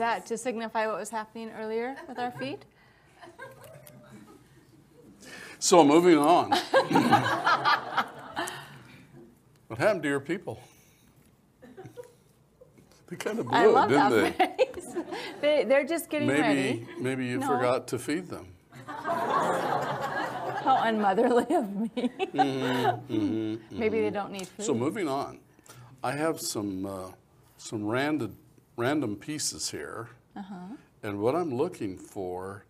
That to signify what was happening earlier with our feet? So moving on. what happened to your people? They kind of blew I it, love didn't that they? they, they're just getting Maybe, ready. maybe you No. forgot to feed them. How unmotherly of me. Maybe they don't need food. Mm-hmm, So moving on, I have some uh, some random random pieces here, Uh-huh. and what I'm looking for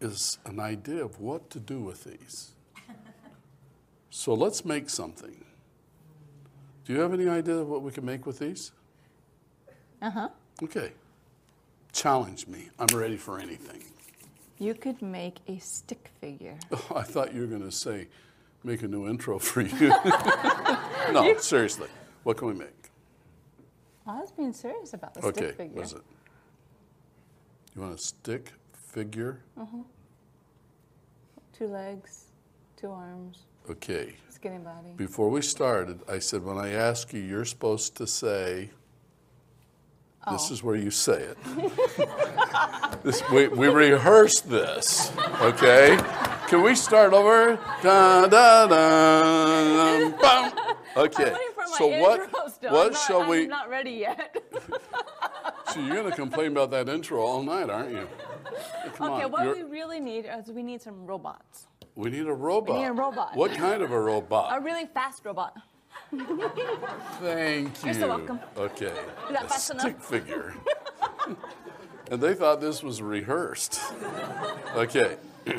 is an idea of what to do with these. So let's make something. Do you have any idea of what we can make with these? uh huh. Okay. Challenge me. I'm ready for anything. You could make a stick figure. Oh, I thought you were going to say, make a new intro for you. no, seriously. What can we make? I was being serious about the Okay, stick figure. what is it? You want a stick figure? Mm-hmm. Two legs, two arms, Okay. skinny body. Before we started, I said when I ask you, you're supposed to say, this Oh. is where you say it. this, we, we rehearsed this, okay? Can we start over? Da, da, da, bum. Okay. I'm waiting for my so what, still. what not, shall we? I'm not ready yet. So you're going to complain about that intro all night, aren't you? Come okay, on. what you're- we really need is we need some robots. we need a robot. We need a robot. What kind of a robot? A really fast robot. Thank you. You're so welcome. Okay. that a fast enough? stick figure. and they thought this was rehearsed. Okay.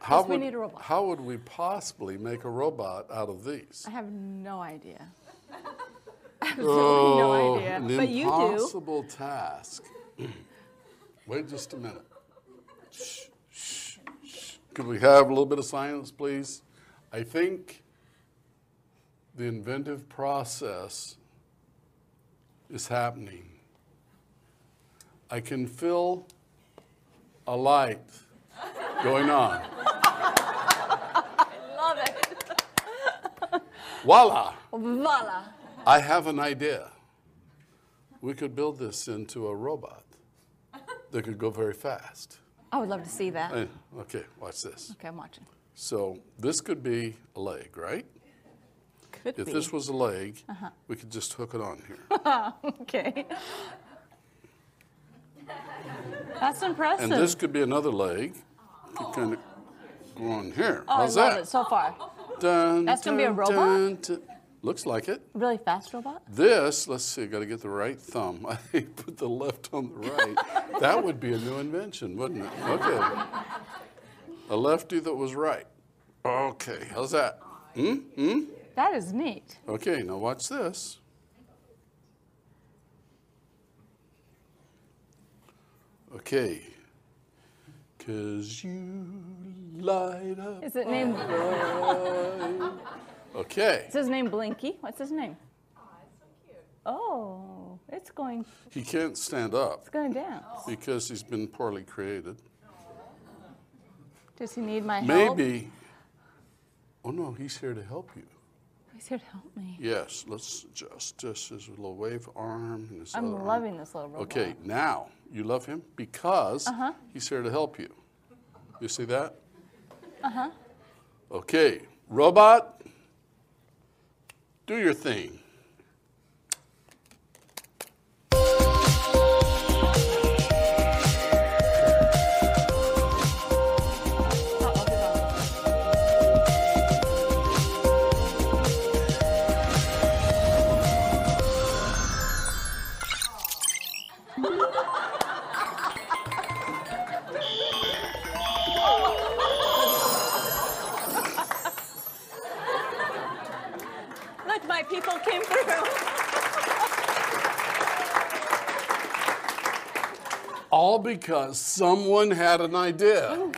How Yes, we would, need a robot. how would we possibly make a robot out of these? I have no idea. Absolutely Oh, no idea. an But you do. impossible task. Wait just a minute. Shh, shh, shh. Could we have a little bit of silence, please? I think the inventive process is happening. I can feel a light going on. I love it. Voila! Voila. I have an idea. We could build this into a robot that could go very fast. I would love to see that. Okay, watch this. Okay, I'm watching. So this could be a leg, right? Could If be. this was a leg, uh-huh. we could just hook it on here. okay. That's impressive. And this could be another leg. Could kind of go on here. oh, How's I love that? it so far. Dun, That's gonna be a robot? dun, dun. Looks like it. Really fast robot? This, let's see, got to get the right thumb. I put the left on the right. that would be a new invention, wouldn't it? Okay. A lefty that was right. Okay, how's that? Hmm? Hmm? That is neat. Okay, now watch this. Okay. Cause you light up. Is it named? my- Okay. Is his name Blinky? What's his name? Oh, it's going. He can't stand up It's going down. because he's been poorly created. Does he need my help? Maybe. Oh no, he's here to help you. He's here to help me. Yes, let's just just his little wave arm. His I'm other arm. loving this little robot. Okay, now you love him because Uh-huh. he's here to help you. You see that? Uh huh. Okay, robot, do your thing. Because someone had an idea.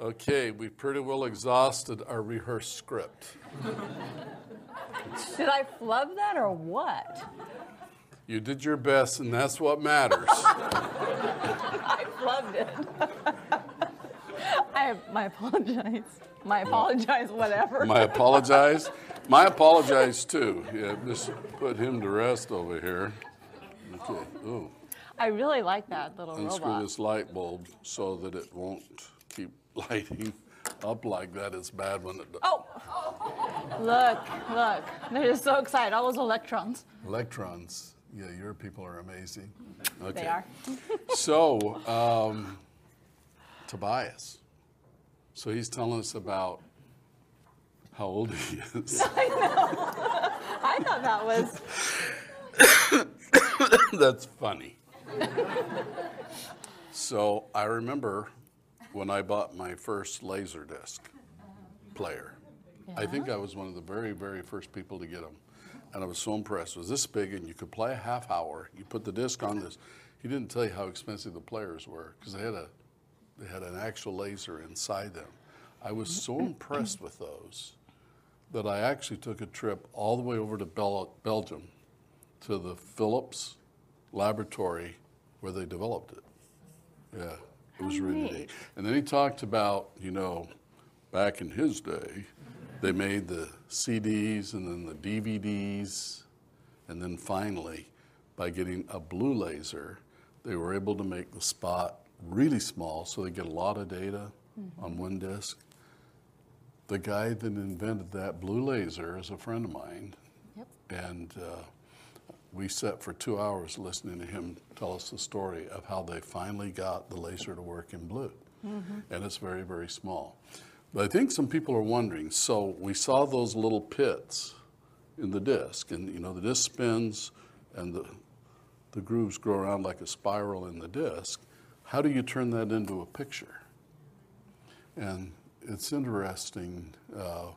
Okay, we pretty well exhausted our rehearsed script. Did I flub that or what? You did your best, and that's what matters. I flubbed it. I my apologize. My apologize, whatever. My apologize. My apologize too. Yeah, just put him to rest over here. Okay. Ooh. I really like that little Unscrew robot. this light bulb so that it won't keep lighting up like that. It's bad when it does. Oh! Look, look. They're just so excited. All those electrons. Electrons. Yeah, your people are amazing. Okay. They are. So, um, Tobias. So he's telling us about how old he is. I know. I thought that was. That's funny. So I remember when I bought my first Laserdisc player. I think I was one of the very, very first people to get them. And I was so impressed. It was this big, and you could play a half hour. You put the disc on this. He didn't tell you how expensive the players were because they had a they had an actual laser inside them. I was so mm-hmm. impressed with those that I actually took a trip all the way over to Bel- Belgium to the Philips laboratory where they developed it. Yeah, it was really neat. neat. And then he talked about, you know, back in his day, they made the CDs and then the DVDs, and then finally, by getting a blue laser, they were able to make the spot really small so they get a lot of data on one disc. The guy that invented that blue laser is a friend of mine, Yep. and uh, we sat for two hours listening to him tell us the story of how they finally got the laser to work in blue. And it's very, very small. But I think some people are wondering so we saw those little pits in the disc, and you know, the disc spins and the, the grooves grow around like a spiral in the disc. How do you turn that into a picture? And it's interesting. Uh,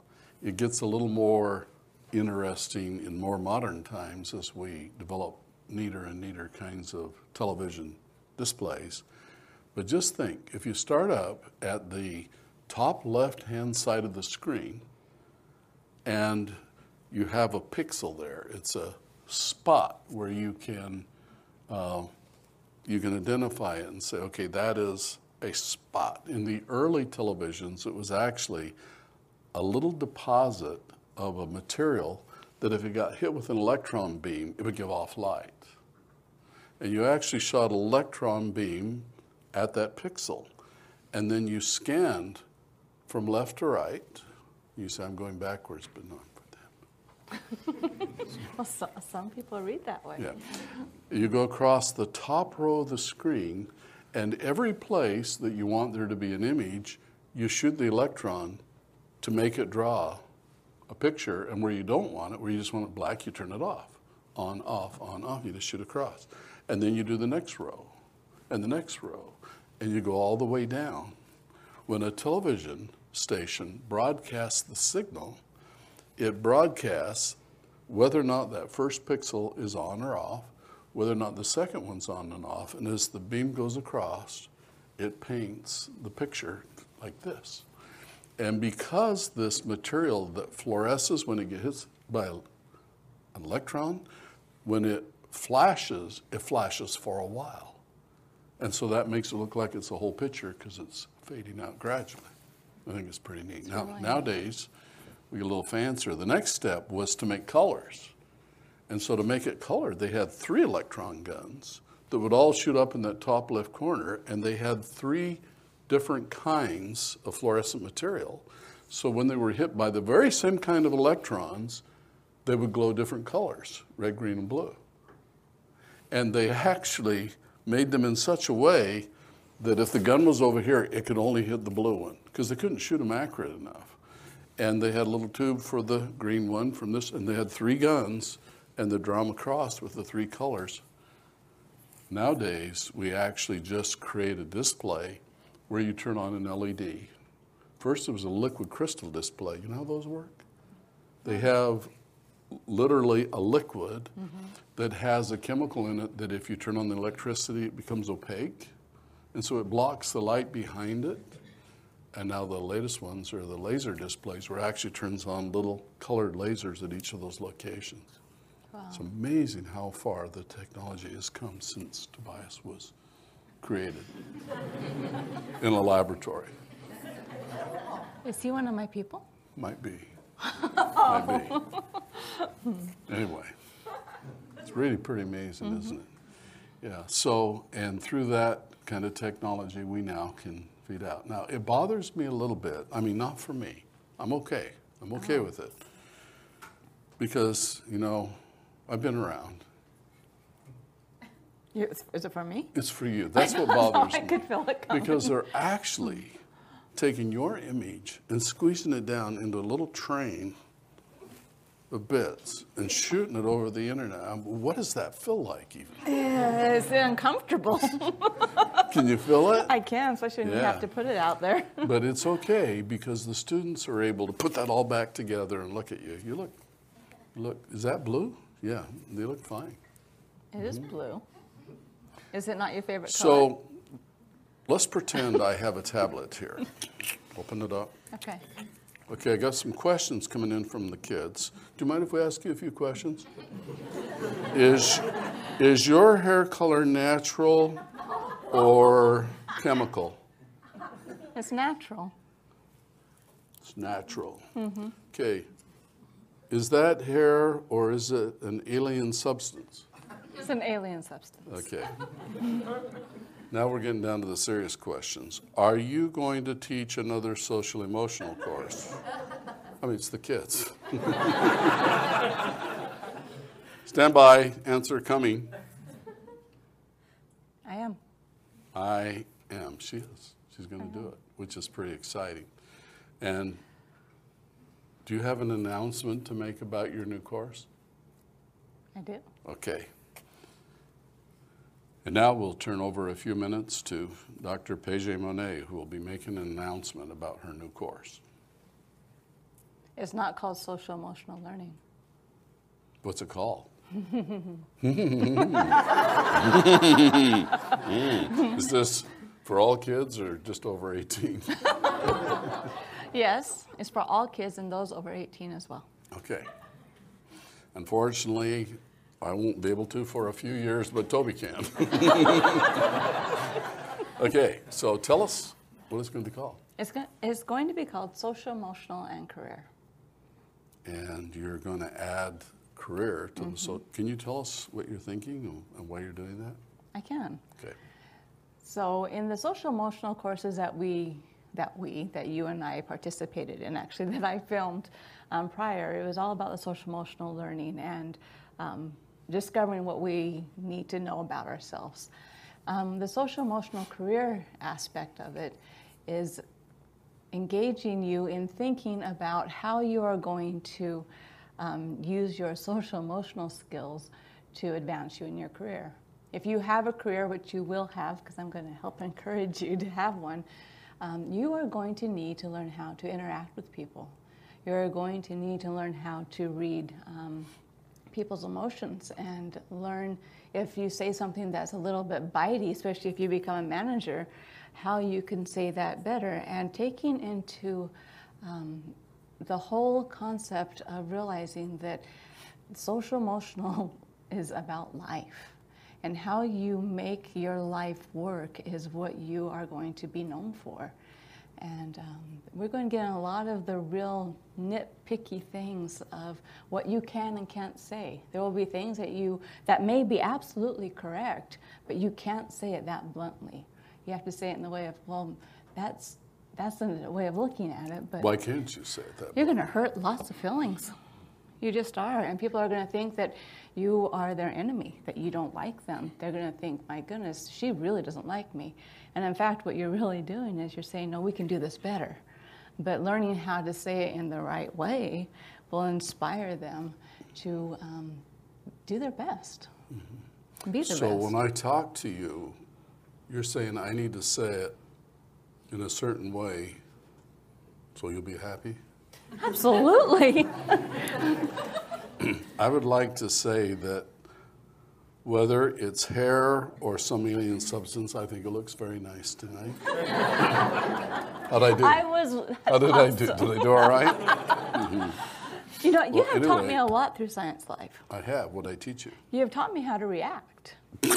it gets a little more interesting in more modern times as we develop neater and neater kinds of television displays. But just think if you start up at the top left hand side of the screen and you have a pixel there, it's a spot where you can uh, you can identify it and say, okay, that is a spot. In the early televisions, it was actually a little deposit of a material that if it got hit with an electron beam, it would give off light. And you actually shot an electron beam at that pixel. And then you scanned from left to right. You say, I'm going backwards, but no, I'm going down. Well, so, some people read that way. Yeah. You go across the top row of the screen, and every place that you want there to be an image, you shoot the electron to make it draw a picture. And where you don't want it, where you just want it black, you turn it off. On, off, on, off. You just shoot across. And then you do the next row, and the next row, and you go all the way down. When a television station broadcasts the signal, it broadcasts whether or not that first pixel is on or off, whether or not the second one's on and off, and as the beam goes across, it paints the picture like this. And because this material that fluoresces when it gets hit by an electron, when it flashes, it flashes for a while. And so that makes it look like it's a whole picture because it's fading out gradually. I think it's pretty neat. Now, really nowadays, we get a little fancier. The next step was to make colors. And so to make it colored, they had three electron guns that would all shoot up in that top left corner, and they had three different kinds of fluorescent material. So when they were hit by the very same kind of electrons, they would glow different colors red, green, and blue. And they actually made them in such a way that if the gun was over here, it could only hit the blue one because they couldn't shoot them accurate enough. And they had a little tube for the green one from this, and they had three guns, and they draw them across with the three colors. Nowadays, we actually just create a display where you turn on an LED. First, it was a liquid crystal display. You know how those work? They have literally a liquid that has a chemical in it that if you turn on the electricity, it becomes opaque. And so it blocks the light behind it. And now the latest ones are the laser displays where it actually turns on little colored lasers at each of those locations. It's amazing how far the technology has come since Tobias was created in a laboratory. Is he one of my people? Might be. Might be. Anyway, it's really pretty amazing, isn't mm-hmm. it? Yeah, so, and through that kind of technology, we now can feed out. Now, it bothers me a little bit. I mean, not for me. I'm okay. I'm okay uh-huh. with it. Because, you know, I've been around. You- Is it for me? It's for you. That's what I bothers me. I could feel it coming. Because they're actually taking your image and squeezing it down into a little train of bits and shooting it over the internet. Um, What does that feel like, even? Yeah, it's uncomfortable. Can you feel it? I can, especially when you Yeah. have to put it out there. But it's okay because the students are able to put that all back together and look at you. You look, look, is that blue? Yeah, they look fine. It is blue. Is it not your favorite color? So let's pretend I have a tablet here. Open it up. Okay. Okay, I got some questions coming in from the kids. Do you mind if we ask you a few questions? Is, is your hair color natural or chemical? It's natural. It's natural. Mm-hmm. Okay. Is that hair or is it an alien substance? It's an alien substance. Okay. Now we're getting down to the serious questions. Are you going to teach another social emotional course? I mean, it's the kids. Stand by, answer coming. I am. I am. She is. She's going to do it, which is pretty exciting. And do you have an announcement to make about your new course? I do. Okay. And now we'll turn over a few minutes to Dr. Paget Monet, who will be making an announcement about her new course. It's not called social emotional learning. What's it called? Is this for all kids or just over 18? Yes, it's for all kids and those over 18 as well. Okay. Unfortunately, I won't be able to for a few years, but Toby can. okay, so tell us what it's going to be called. It's, go- it's going to be called social emotional and career. and you're going to add career to the so Mm-hmm. can you tell us what you're thinking and- and why you're doing that I can. okay So in the social emotional courses that we that we that you and I participated in actually that I filmed um, prior, it was all about the social emotional learning and um, discovering what we need to know about ourselves. Um, the social emotional career aspect of it is engaging you in thinking about how you are going to um, use your social emotional skills to advance you in your career. If you have a career, which you will have, because I'm going to help encourage you to have one, um, you are going to need to learn how to interact with people. You're going to need to learn how to read um, people's emotions and learn if you say something that's a little bit bitey, especially if you become a manager, how you can say that better. And taking into um, the whole concept of realizing that social emotional is about life. And how you make your life work is what you are going to be known for. And um, we're going to get in a lot of the real nitpicky things of what you can and can't say. There will be things that you that may be absolutely correct, but you can't say it that bluntly. You have to say it in the way of, well, that's that's a way of looking at it, but why can't you say it that you're going to hurt lots of feelings. You just are. And people are going to think that you are their enemy, that you don't like them. They're going to think, my goodness, she really doesn't like me. And in fact, what you're really doing is you're saying, no, we can do this better. But learning how to say it in the right way will inspire them to um, do their best, be the so best. when i talk to you you're saying i need to say it in a certain way so you'll be happy Absolutely. i would like to say that whether it's hair or some alien substance i think it looks very nice tonight how'd i do I was. how did i do did i do all right mm-hmm. You know, you Well, have taught me a lot through Science Life. i have what i teach you You have taught me how to react. I'm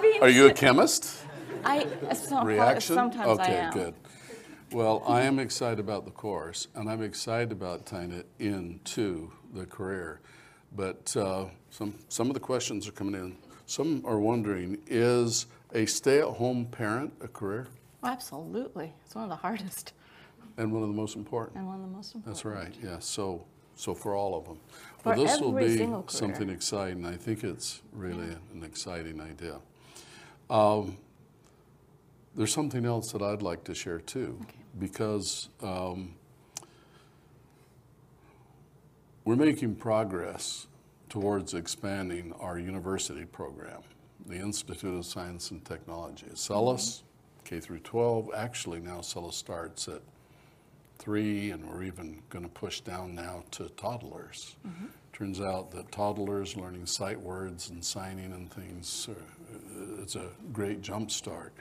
being. Are you a chemist? I uh, some, Reaction? sometimes okay, I am. good. Well, I am excited about the course, and I'm excited about tying it into the career. But uh, some, some of the questions are coming in. Some are wondering is a stay at home parent a career? Absolutely. It's one of the hardest And one of the most important. and one of the most important. That's right, yeah. So, so for all of them. For well, this will be something exciting. I think it's really an exciting idea. Um, there's something else that I'd like to share too, because um, we're making progress towards expanding our university program, the Institute of Science and Technology. CELUS, K through 12, actually now CELUS starts at three, and we're even going to push down now to toddlers. Turns out that toddlers learning sight words and signing and things, uh, it's a great jump start.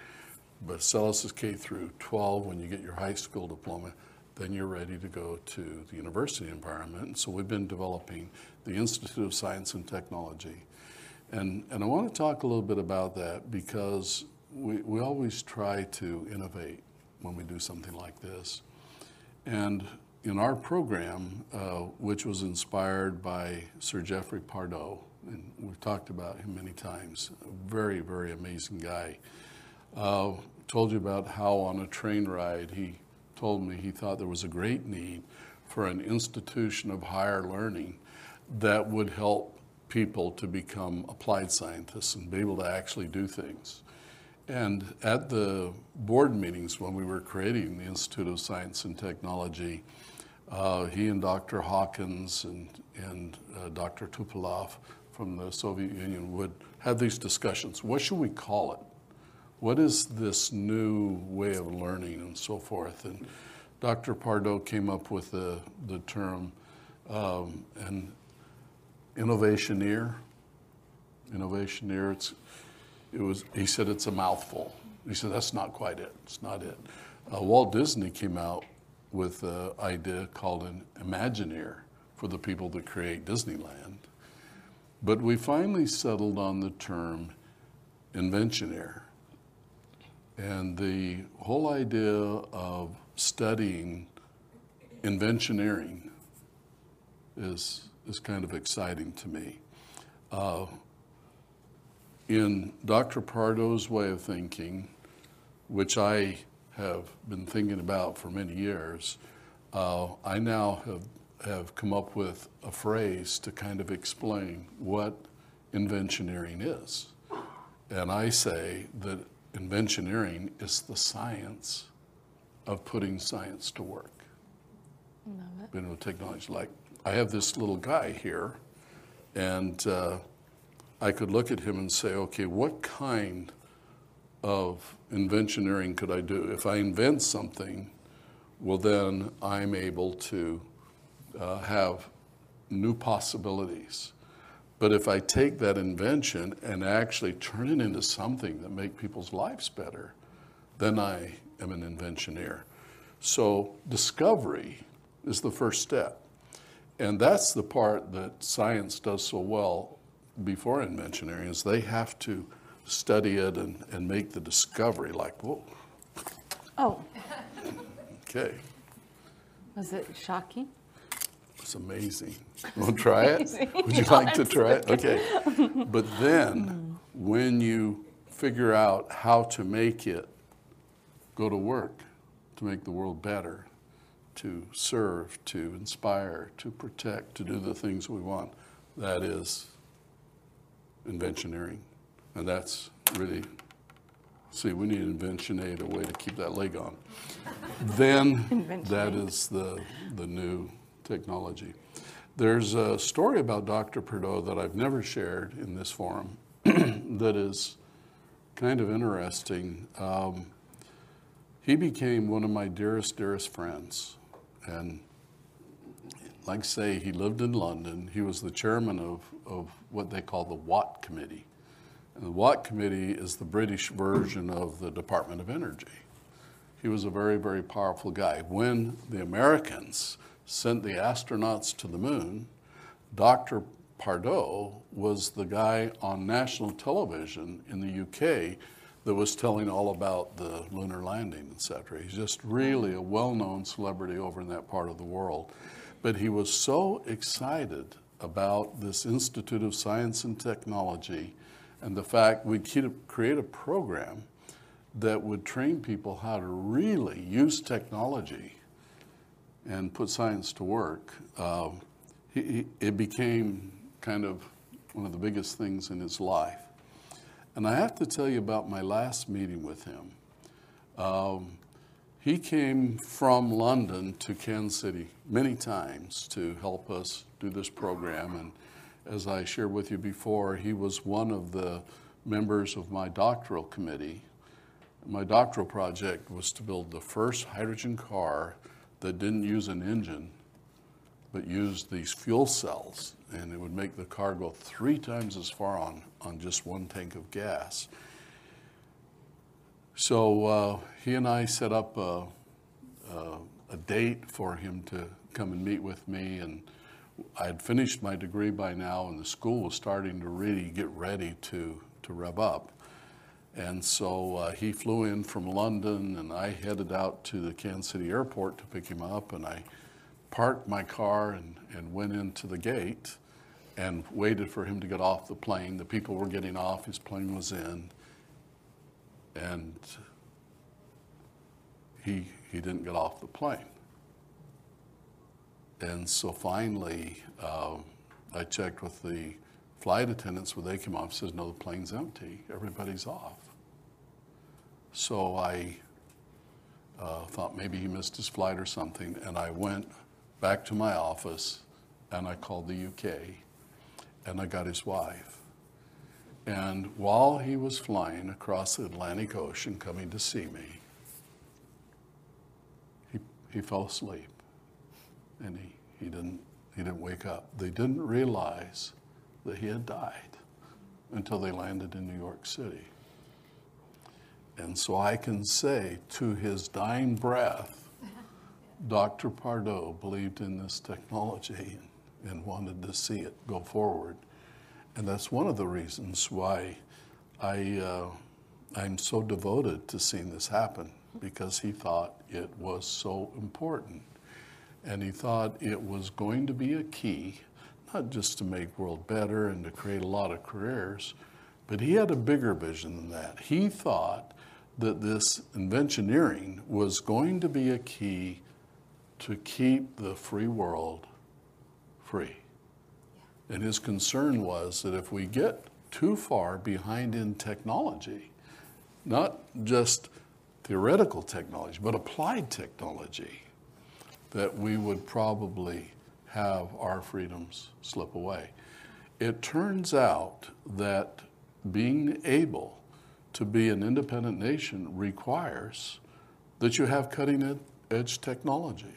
But CELUS is K through 12. When you get your high school diploma, then you're ready to go to the university environment. And so we've been developing the Institute of Science and Technology. And, and I want to talk a little bit about that because we, we always try to innovate when we do something like this. And in our program, uh, which was inspired by Sir Geoffrey Pardo, and we've talked about him many times, a very, very amazing guy. Uh, told you about how on a train ride he told me he thought there was a great need for an institution of higher learning that would help people to become applied scientists and be able to actually do things. And at the board meetings when we were creating the Institute of Science and Technology, uh, he and Dr. Hawkins and, and uh, Dr. Tupolev from the Soviet Union would have these discussions. What should we call it? What is this new way of learning and so forth? And Dr. Pardo came up with the, the term um, an innovationeer. Innovationeer, it's, it was, he said it's a mouthful. He said that's not quite it. It's not it. Uh, Walt Disney came out with an idea called an Imagineer for the people that create Disneyland. But we finally settled on the term Inventioneer. And the whole idea of studying inventioneering is, is kind of exciting to me. Uh, in Dr. Pardo's way of thinking, which I have been thinking about for many years, uh, I now have, have come up with a phrase to kind of explain what inventioneering is. And I say that inventioneering is the science of putting science to work. Love it. Know, technology. Like, I have this little guy here, and uh, I could look at him and say, okay, what kind of inventioneering could I do? If I invent something, well, then I'm able to uh, have new possibilities. But if I take that invention and actually turn it into something that make people's lives better, then I am an inventioneer. So discovery is the first step. And that's the part that science does so well before inventioneering is they have to study it and, and make the discovery like, whoa, Oh, okay, was it shocking? It's amazing. Want to try it? Would you like to try it? Okay. But then when you figure out how to make it go to work, to make the world better, to serve, to inspire, to protect, to do the things we want, that is inventioneering. And that's really, see, we need invention aid, a way to keep that leg on. Then that is the, the new technology. There's a story about Dr. Pardo that I've never shared in this forum that is kind of interesting. Um, he became one of my dearest, dearest friends. And like say, he lived in London. He was the chairman of, of what they call the Watt Committee. And the Watt Committee is the British version of the Department of Energy. He was a very, very powerful guy. When the Americans sent the astronauts to the moon, Dr. Pardo was the guy on national television in the UK that was telling all about the lunar landing, etc. He's just really a well known celebrity over in that part of the world. But he was so excited about this Institute of Science and Technology and the fact we'd create a program that would train people how to really use technology and put science to work, um, he, he, it became kind of one of the biggest things in his life. And I have to tell you about my last meeting with him. Um, he came from London to Kansas City many times to help us do this program. And as I shared with you before, he was one of the members of my doctoral committee. My doctoral project was to build the first hydrogen car that didn't use an engine, but used these fuel cells. And it would make the car go three times as far on, on just one tank of gas. So uh, he and I set up a, a, a date for him to come and meet with me. And I had finished my degree by now, and the school was starting to really get ready to, to rev up. And so uh, he flew in from London, and I headed out to the Kansas City airport to pick him up. And I parked my car and, and went into the gate and waited for him to get off the plane. The people were getting off, his plane was in. And he, he didn't get off the plane. And so finally, um, I checked with the flight attendants when they came off. Says no, the plane's empty. Everybody's off. So I uh, thought maybe he missed his flight or something, and I went back to my office and I called the UK, and I got his wife. And while he was flying across the Atlantic Ocean coming to see me, he, he fell asleep and he, he, didn't, he didn't wake up. They didn't realize that he had died until they landed in New York City. And so I can say to his dying breath, Dr. Pardo believed in this technology and, and wanted to see it go forward. And that's one of the reasons why I, uh, I'm so devoted to seeing this happen because he thought it was so important. And he thought it was going to be a key, not just to make world better and to create a lot of careers, but he had a bigger vision than that. He thought that this inventioneering was going to be a key to keep the free world free. And his concern was that if we get too far behind in technology, not just theoretical technology, but applied technology, that we would probably have our freedoms slip away. It turns out that being able to be an independent nation requires that you have cutting edge technology.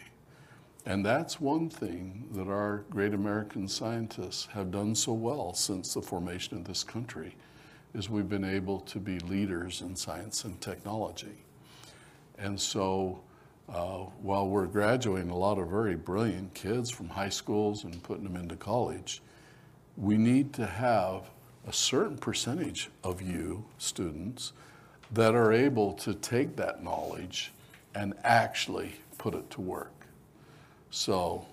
And that's one thing that our great American scientists have done so well since the formation of this country is we've been able to be leaders in science and technology. And so uh, while we're graduating a lot of very brilliant kids from high schools and putting them into college, we need to have a certain percentage of you students that are able to take that knowledge and actually put it to work. So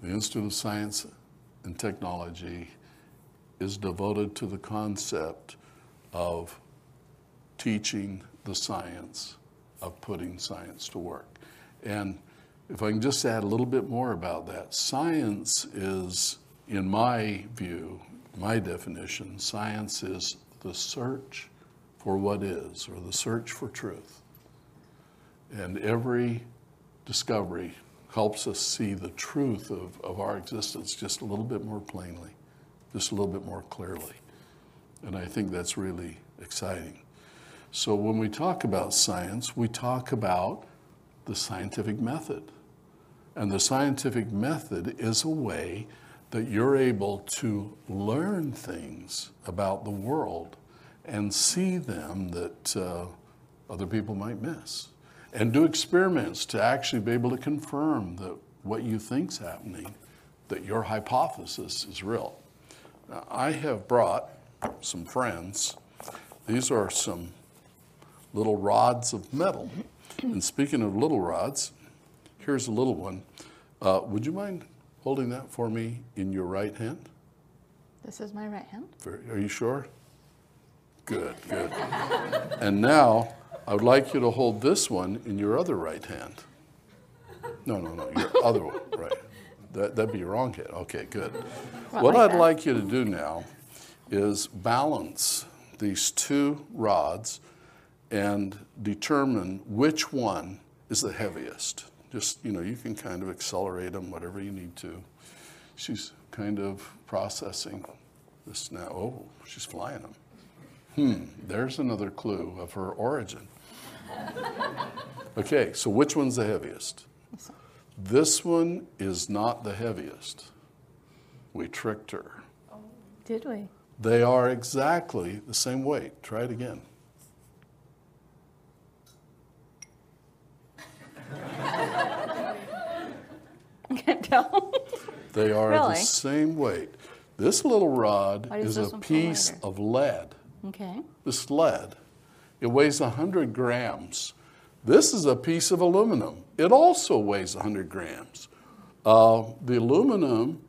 the Institute of Science and Technology is devoted to the concept of teaching the science of putting science to work. And if I can just add a little bit more about that, science is, in my view, my definition, science is the search for what is, or the search for truth. And every discovery helps us see the truth of, of our existence just a little bit more plainly, just a little bit more clearly. And I think that's really exciting. So when we talk about science, we talk about the scientific method. And the scientific method is a way that you're able to learn things about the world and see them that uh, other people might miss. And do experiments to actually be able to confirm that what you think's happening, that your hypothesis is real. Now, I have brought some friends. These are some little rods of metal. And speaking of little rods, here's a little one. Uh, would you mind holding that for me in your right hand? This is my right hand. Are you sure? Good, good. And now, I would like you to hold this one in your other right hand. No, no, no, your other one, right. That, that'd be your wrong hand. Okay, good. What, What like I'd that? like you to do now is balance these two rods and determine which one is the heaviest. Just, you know, you can kind of accelerate them, whatever you need to. She's kind of processing this now. Oh, she's flying them. Hmm, there's another clue of her origin. Okay, so which one's the heaviest? This one. Is not the heaviest. We tricked her. Did we? They are exactly the same weight. Try it again. I can't tell. They are the same weight. This little rod is a this one feel piece lighter? of lead. okay. This lead, it weighs 100 grams. This is a piece of aluminum. It also weighs 100 grams. Uh, the aluminum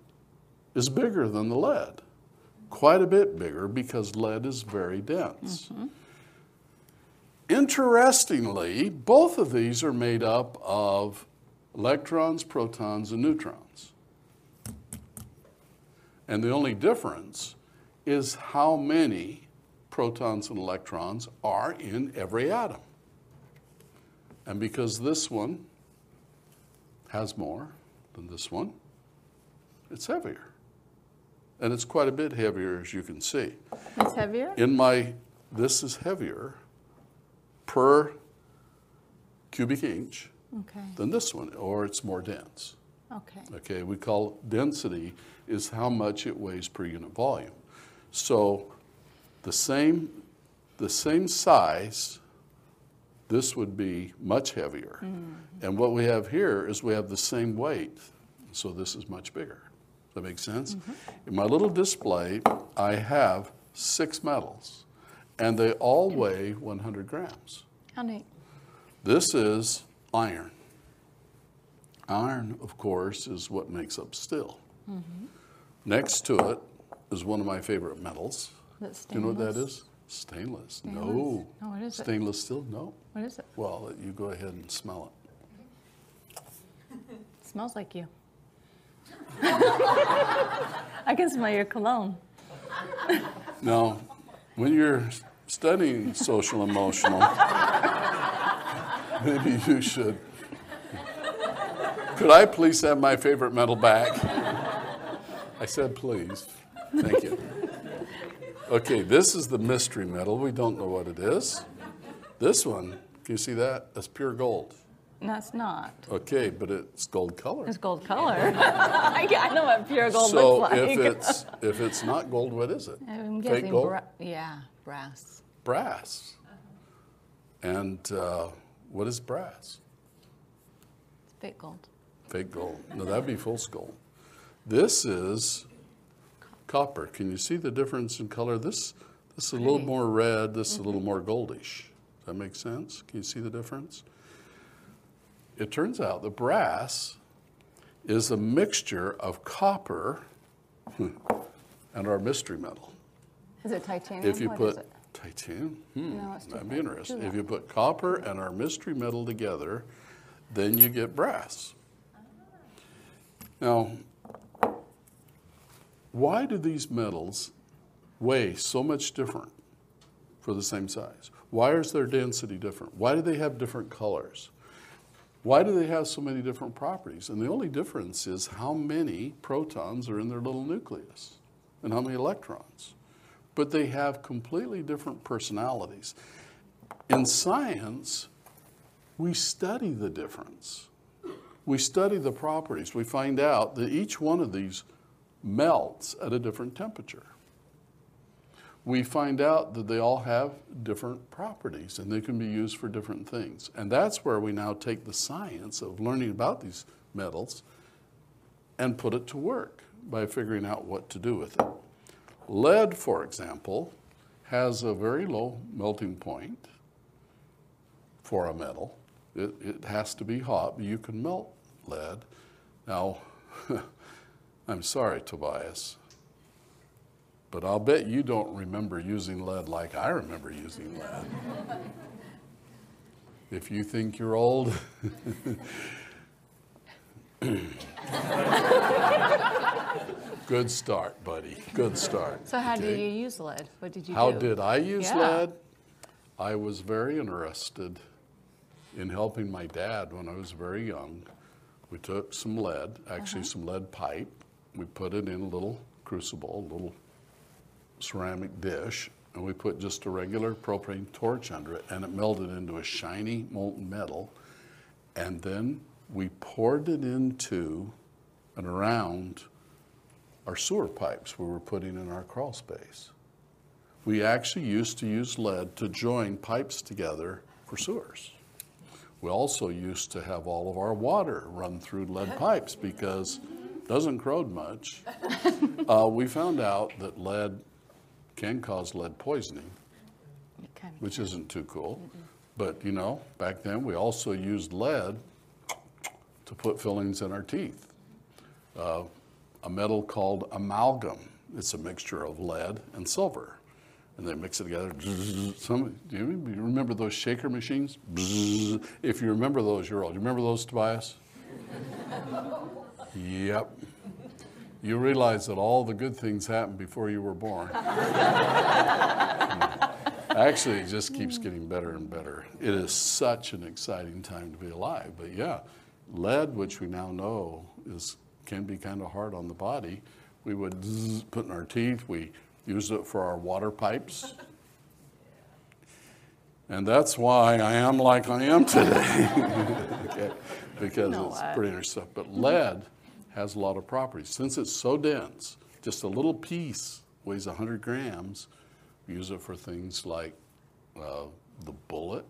is bigger than the lead, quite a bit bigger because lead is very dense. Interestingly, both of these are made up of electrons, protons, and neutrons. And the only difference is how many protons and electrons are in every atom. And because this one has more than this one, it's heavier. And it's quite a bit heavier, as you can see. It's heavier? In my, this is heavier per cubic inch Okay. than this one, or it's more dense. Okay. Okay, we call density is how much it weighs per unit volume. So the same, the same size, this would be much heavier. Mm-hmm. And what we have here is we have the same weight, so this is much bigger. Does that make sense? Mm-hmm. In my little display, I have six metals, and they all weigh 100 grams. How neat. This is iron. Iron, of course, is what makes up steel. Mm-hmm. Next to it is one of my favorite metals. It Do you know what that is? stainless? Stainless. No. No, what is it? Stainless steel? No. What is it? Well, you go ahead and smell It smells like you. I can smell your cologne. it. When you're studying social emotional, maybe you should. Could I please have my favorite metal back? I said please. Thank you. Okay, this is the mystery metal. We don't know what it is. This one, can you see that? That's pure gold. No, it's not. Okay, but it's gold color. It's gold color. I I know what pure gold so looks like. if it's if it's not gold, what is it? I'm Fake guessing gold? bra- yeah, brass. Brass. And uh, what is brass? It's fake gold. Fake gold. No, that'd be false gold. This is copper. Can you see the difference in color? This this is a little more red. This is a little more goldish. Does that make sense? Can you see the difference? It turns out the brass is a mixture of copper and our mystery metal. Is it titanium? If you What put is it? titanium, hmm, No, that'd be interesting. If you put copper and our mystery metal together, then you get brass. Now, why do these metals weigh so much different for the same size? Why is their density different? Why do they have different colors? Why do they have so many different properties? And the only difference is how many protons are in their little nucleus and how many electrons. But they have completely different personalities. In science, we study the difference. We study the properties. We find out that each one of these melts at a different temperature. We find out that they all have different properties and they can be used for different things. And that's where we now take the science of learning about these metals and put it to work by figuring out what to do with it. Lead, for example, has a very low melting point for a metal. It, it has to be hot, but you can melt lead. Now, I'm sorry, Tobias, but I'll bet you don't remember using lead like I remember using lead. if you think you're old, good start, buddy. Good start. So how did you use lead? What did you How do? did I use Yeah. lead? I was very interested in helping my dad when I was very young. We took some lead, actually Uh-huh. some lead pipe. We put it in a little crucible, a little ceramic dish, and we put just a regular propane torch under it, and it melted into a shiny molten metal. And then we poured it into and around our sewer pipes we were putting in our crawl space. We actually used to use lead to join pipes together for sewers. We also used to have all of our water run through lead pipes because it doesn't corrode much. Uh, we found out that lead can cause lead poisoning, It kind of- which isn't too cool. But you know, back then we also used lead to put fillings in our teeth. Uh, a metal called amalgam. It's a mixture of lead and silver. And they mix it together. Some, do you you remember those shaker machines? If you remember those, you're old. You remember those, Tobias? yep. You realize that all the good things happened before you were born. Actually, it just keeps getting better and better. It is such an exciting time to be alive. But yeah, lead, which we now know is can be kind of hard on the body, we would zzz, put in our teeth. We used it for our water pipes. And that's why I am like I am today, okay? because know it's what? pretty interesting stuff. But lead has a lot of properties. Since it's so dense, just a little piece weighs 100 grams. We use it for things like uh, the bullet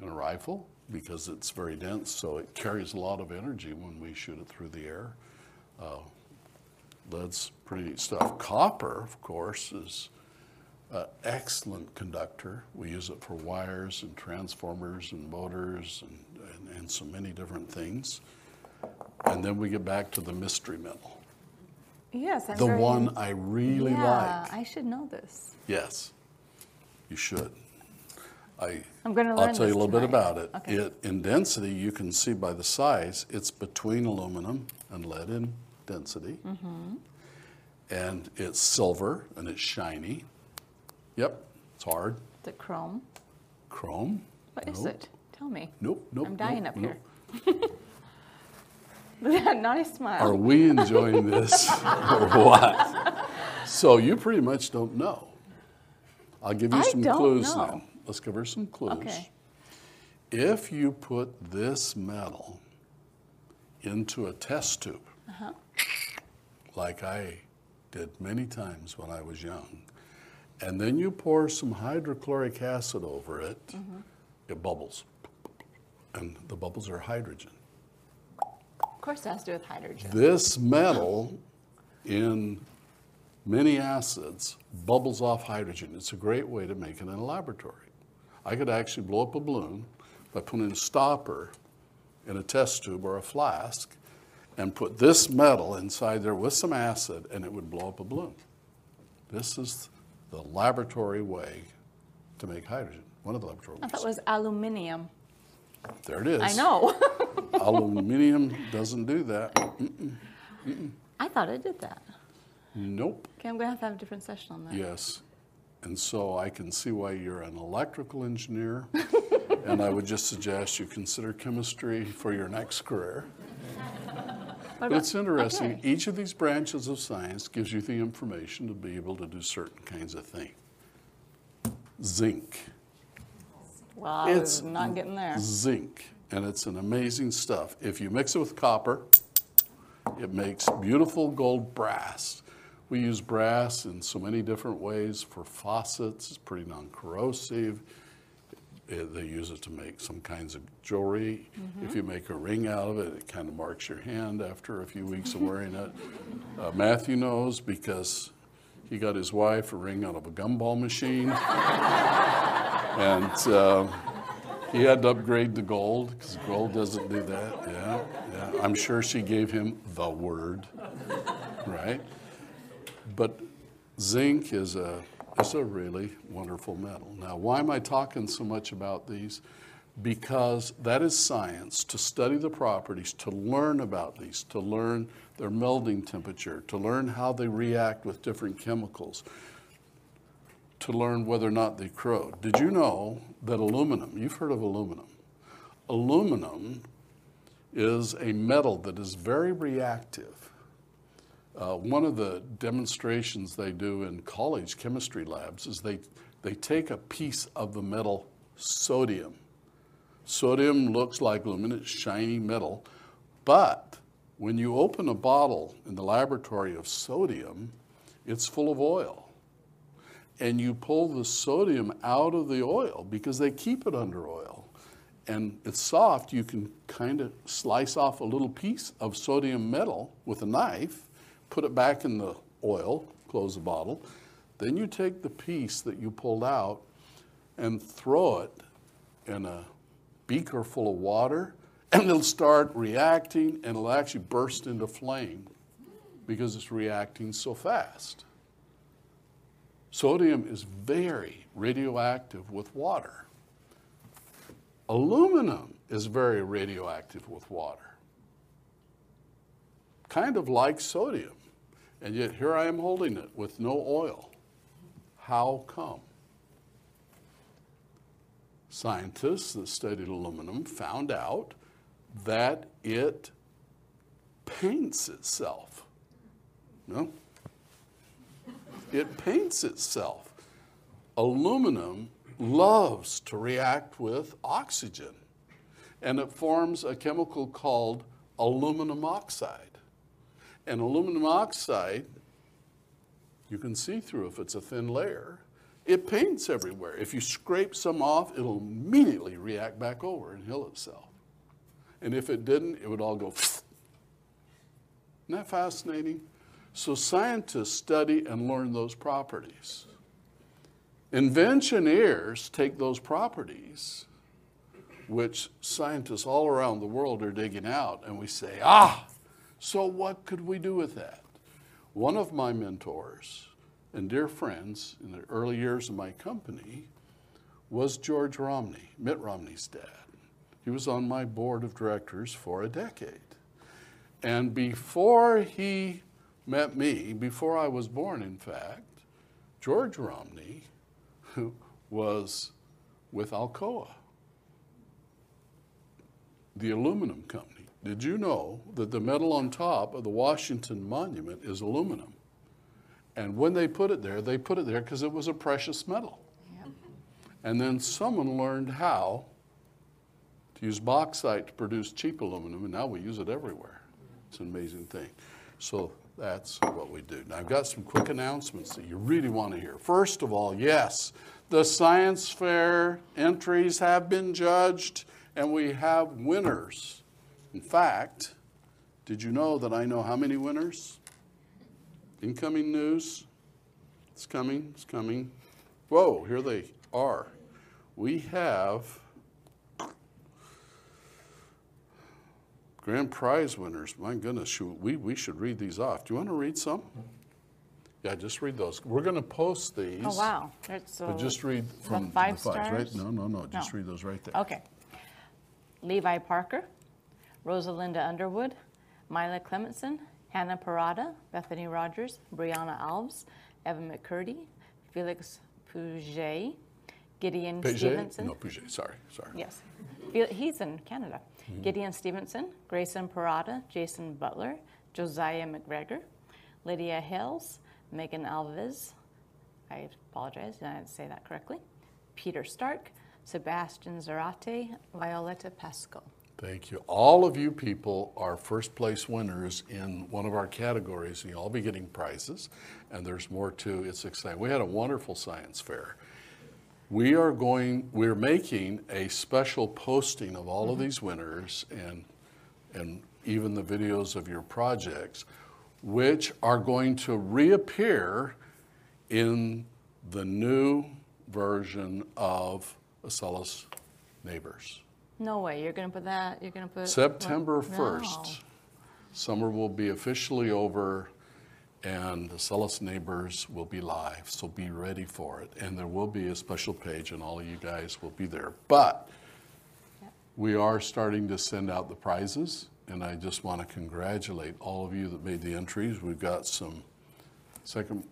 in a rifle because it's very dense, so it carries a lot of energy when we shoot it through the air. Uh, lead's pretty neat stuff. Copper, of course, is an excellent conductor. We use it for wires and transformers and motors and, and, and so many different things. And then we get back to the mystery metal, Yes, I'm the very- one I really yeah, like. I should know this. Yes, you should. I, I'm gonna I'll tell you a little bit about it. Okay. it. In density, you can see by the size, it's between aluminum and lead in density. Mm-hmm. And it's silver and it's shiny. Yep, it's hard. Is it chrome? Chrome? What is Nope. it? Tell me. Nope, nope. I'm dying nope, up nope. here. that nice smile. Are we enjoying this or what? So you pretty much don't know. I'll give you I some clues know. now. Let's give her some clues. Okay. If you put this metal into a test tube, Uh-huh. like I did many times when I was young, and then you pour some hydrochloric acid over it, Mm-hmm. it bubbles. And the bubbles are hydrogen. Course, it has to do with hydrogen. This metal in many acids bubbles off hydrogen. It's a great way to make it in a laboratory. I could actually blow up a balloon by putting a stopper in a test tube or a flask and put this metal inside there with some acid and it would blow up a balloon. This is the laboratory way to make hydrogen. One of the laboratory I ways. thought it was aluminium. There it is. I know. Aluminium doesn't do that. I thought it did that. Nope. Okay, I'm gonna have to have a different session on that. Yes. And so I can see why you're an electrical engineer. and I would just suggest you consider chemistry for your next career. But it's interesting. okay. Each of these branches of science gives you the information to be able to do certain kinds of things. Zinc. Well, I It's was not getting there. Zinc. And it's an amazing stuff. If you mix it with copper, it makes beautiful gold brass. We use brass in so many different ways for faucets. It's pretty non-corrosive. It- they use it to make some kinds of jewelry. If you make a ring out of it, it kind of marks your hand after a few weeks of wearing it. Uh, Matthew knows because he got his wife a ring out of a gumball machine. and uh, he had to upgrade to gold because gold doesn't do that. Yeah, yeah. I'm sure she gave him the word, right? But zinc is a is a really wonderful metal. Now, why am I talking so much about these? Because that is science to study the properties, to learn about these, to learn their melting temperature, to learn how they react with different chemicals, to learn whether or not they corrode. Did you know that aluminum, you've heard of aluminum, aluminum is a metal that is very reactive. Uh, one of the demonstrations they do in college chemistry labs is they, they take a piece of the metal sodium. Sodium looks like aluminum, it's shiny metal, but when you open a bottle in the laboratory of sodium, it's full of oil. And you pull the sodium out of the oil because they keep it under oil. And it's soft, you can kind of slice off a little piece of sodium metal with a knife, put it back in the oil, close the bottle. Then you take the piece that you pulled out and throw it in a beaker full of water and it'll start reacting and it'll actually burst into flame because it's reacting so fast. Sodium is very radioactive with water. Aluminum is very radioactive with water. Kind of like sodium. And yet here I am holding it with no oil. How come? Scientists that studied aluminum found out that it paints itself. No? It paints itself. Aluminum loves to react with oxygen, and it forms a chemical called aluminum oxide. And aluminum oxide, you can see through if it's a thin layer. It paints everywhere. If you scrape some off, it'll immediately react back over and heal itself. And if it didn't, it would all go. Isn't that fascinating? So scientists study and learn those properties. Inventioneers take those properties, which scientists all around the world are digging out, and we say, ah, so what could we do with that? One of my mentors and dear friends in the early years of my company was George Romney, Mitt Romney's dad. He was on my board of directors for a decade. And before he met me, before I was born, in fact, George Romney who was with Alcoa, the aluminum company. Did you know that the metal on top of the Washington Monument is aluminum? And when they put it there, they put it there because it was a precious metal. Yep. And then someone learned how to use bauxite to produce cheap aluminum, and now we use it everywhere. It's an amazing thing. So that's what we do. Now, I've got some quick announcements that you really want to hear. First of all, yes, the science fair entries have been judged, and we have winners. In fact, did you know that I know how many winners? Incoming news. It's coming, it's coming. Whoa, here they are. We have grand prize winners. My goodness, we, we should read these off. Do you want to read some? Yeah, just read those. We're going to post these. Oh, wow. So but uh, just read from the five the fives, stars? right? No, no, no. Just No. read those right there. Okay. Levi Parker, Rosalinda Underwood, Mila Clementson, Hannah Parada, Bethany Rogers, Brianna Alves, Evan McCurdy, Felix Pouget, Gideon Paget? Stevenson. No, Puget. Sorry, sorry. Yes. He's in Canada. Hmm. Gideon Stevenson, Grayson Parada, Jason Butler, Josiah McGregor, Lydia Hales, Megan Alves, I apologize, I didn't say that correctly, Peter Stark, Sebastian Zarate, Violetta Pasco. Thank you. All of you people are first place winners in one of our categories, and you'll all be getting prizes. And there's more too. It's exciting. We had a wonderful science fair. We are going, we're making a special posting of all of mm-hmm. these winners and, and even the videos of your projects, which are going to reappear in the new version of Acellus neighbors. No way. You're going to put that. You're going to put September No. 1st, summer will be officially over and the Acellus Neighbors will be live, so be ready for it. And there will be a special page and all of you guys will be there. But Yep. we are starting to send out the prizes and I just want to congratulate all of you that made the entries. We've got some second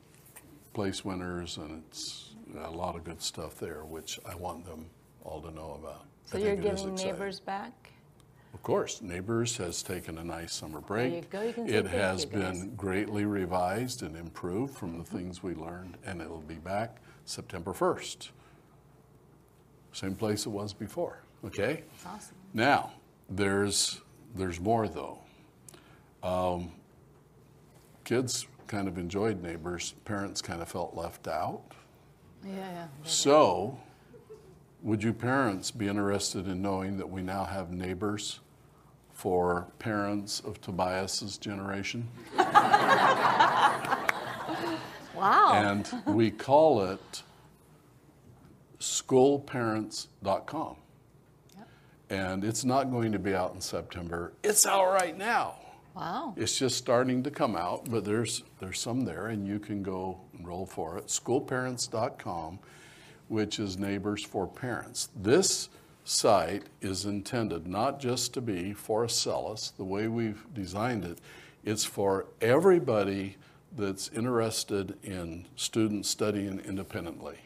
place winners and it's a lot of good stuff there, which I want them all to know about. So I you're think it is giving neighbors back. Of course, Neighbors has taken a nice summer break. you go. You can It has been greatly revised and improved from the things we learned, and it'll be back September 1st. Same place it was before, okay? It's awesome. Now, there's, there's more though. Um, Kids kind of enjoyed Neighbors, parents kind of felt left out. Yeah, yeah. So, would you parents be interested in knowing that we now have neighbors for parents of Tobias's generation? Wow. And we call it schoolparents.com. And it's not going to be out in September. It's out right now. wow. It's just starting to come out, but there's there's some there, and you can go enroll for it. Schoolparents.com, which is Neighbors for Parents. This site is intended not just to be for Acellus, the way we've designed it, it's for everybody that's interested in students studying independently,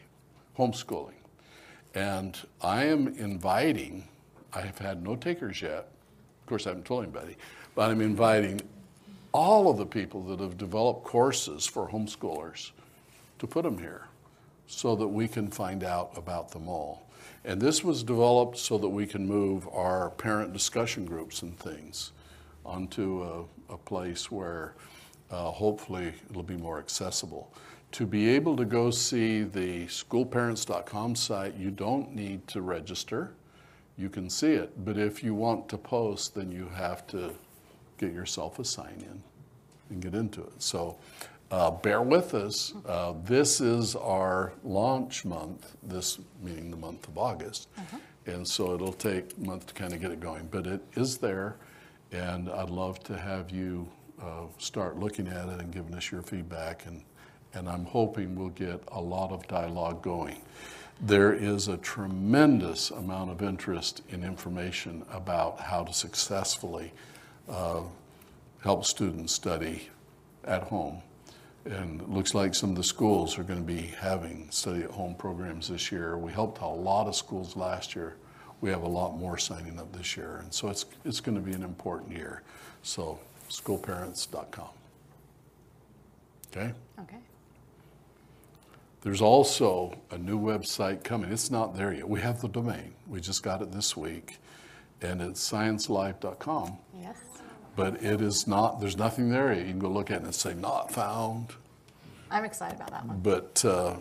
homeschooling. And I am inviting, I have had no takers yet. Of course, I haven't told anybody, but I'm inviting all of the people that have developed courses for homeschoolers to put them here so that we can find out about them all. And this was developed so that we can move our parent discussion groups and things onto a, a place where uh, hopefully it'll be more accessible. To be able to go see the schoolparents.com site, you don't need to register. You can see it. But if you want to post, then you have to get yourself a sign in and get into it. So uh, bear with us. Uh, this is our launch month, this meaning the month of August. And so it'll take a month to kind of get it going. But it is there, and I'd love to have you uh, start looking at it and giving us your feedback. And, and I'm hoping we'll get a lot of dialogue going. There is a tremendous amount of interest in information about how to successfully uh, help students study at home. And it looks like some of the schools are going to be having study at home programs this year. We helped a lot of schools last year. We have a lot more signing up this year. And so it's, it's going to be an important year. So, schoolparents.com. Okay? Okay. There's also a new website coming. It's not there yet. We have the domain. We just got it this week. And it's sciencelive.com. Yes. But it is not, there's nothing there. You can go look at it and say not found. I'm excited about that one. But uh,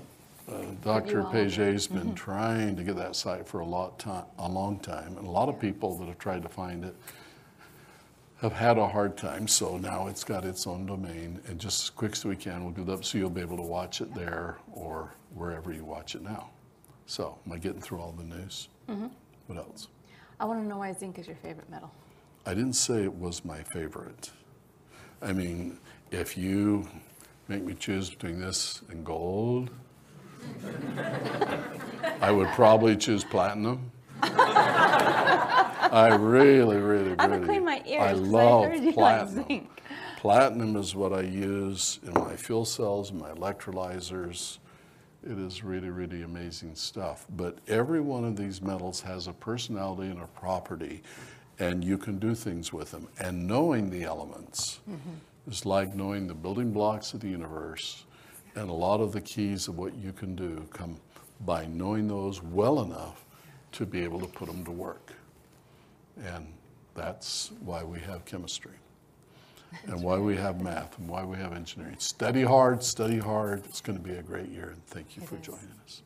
uh, Dr. Paget's been trying to get that site for a lot time, a long time, and a lot of people that have tried to find it have had a hard time. So now it's got its own domain, and just as quick as we can, we'll get it up so you'll be able to watch it there or wherever you watch it now. So, am I getting through all the news? What else? I want to know why zinc is your favorite metal. I didn't say it was my favorite. I mean, if you make me choose between this and gold, I would probably choose platinum. I really, really, I'm really. clean my ears. I love I like platinum. zinc. Platinum is what I use in my fuel cells, my electrolyzers. It is really, really amazing stuff. But every one of these metals has a personality and a property, and you can do things with them. And knowing the elements is like knowing the building blocks of the universe. And a lot of the keys of what you can do come by knowing those well enough to be able to put them to work. And that's why we have chemistry and why we have math and why we have engineering. Study hard, study hard. It's going to be a great year, and thank you It for is. joining us.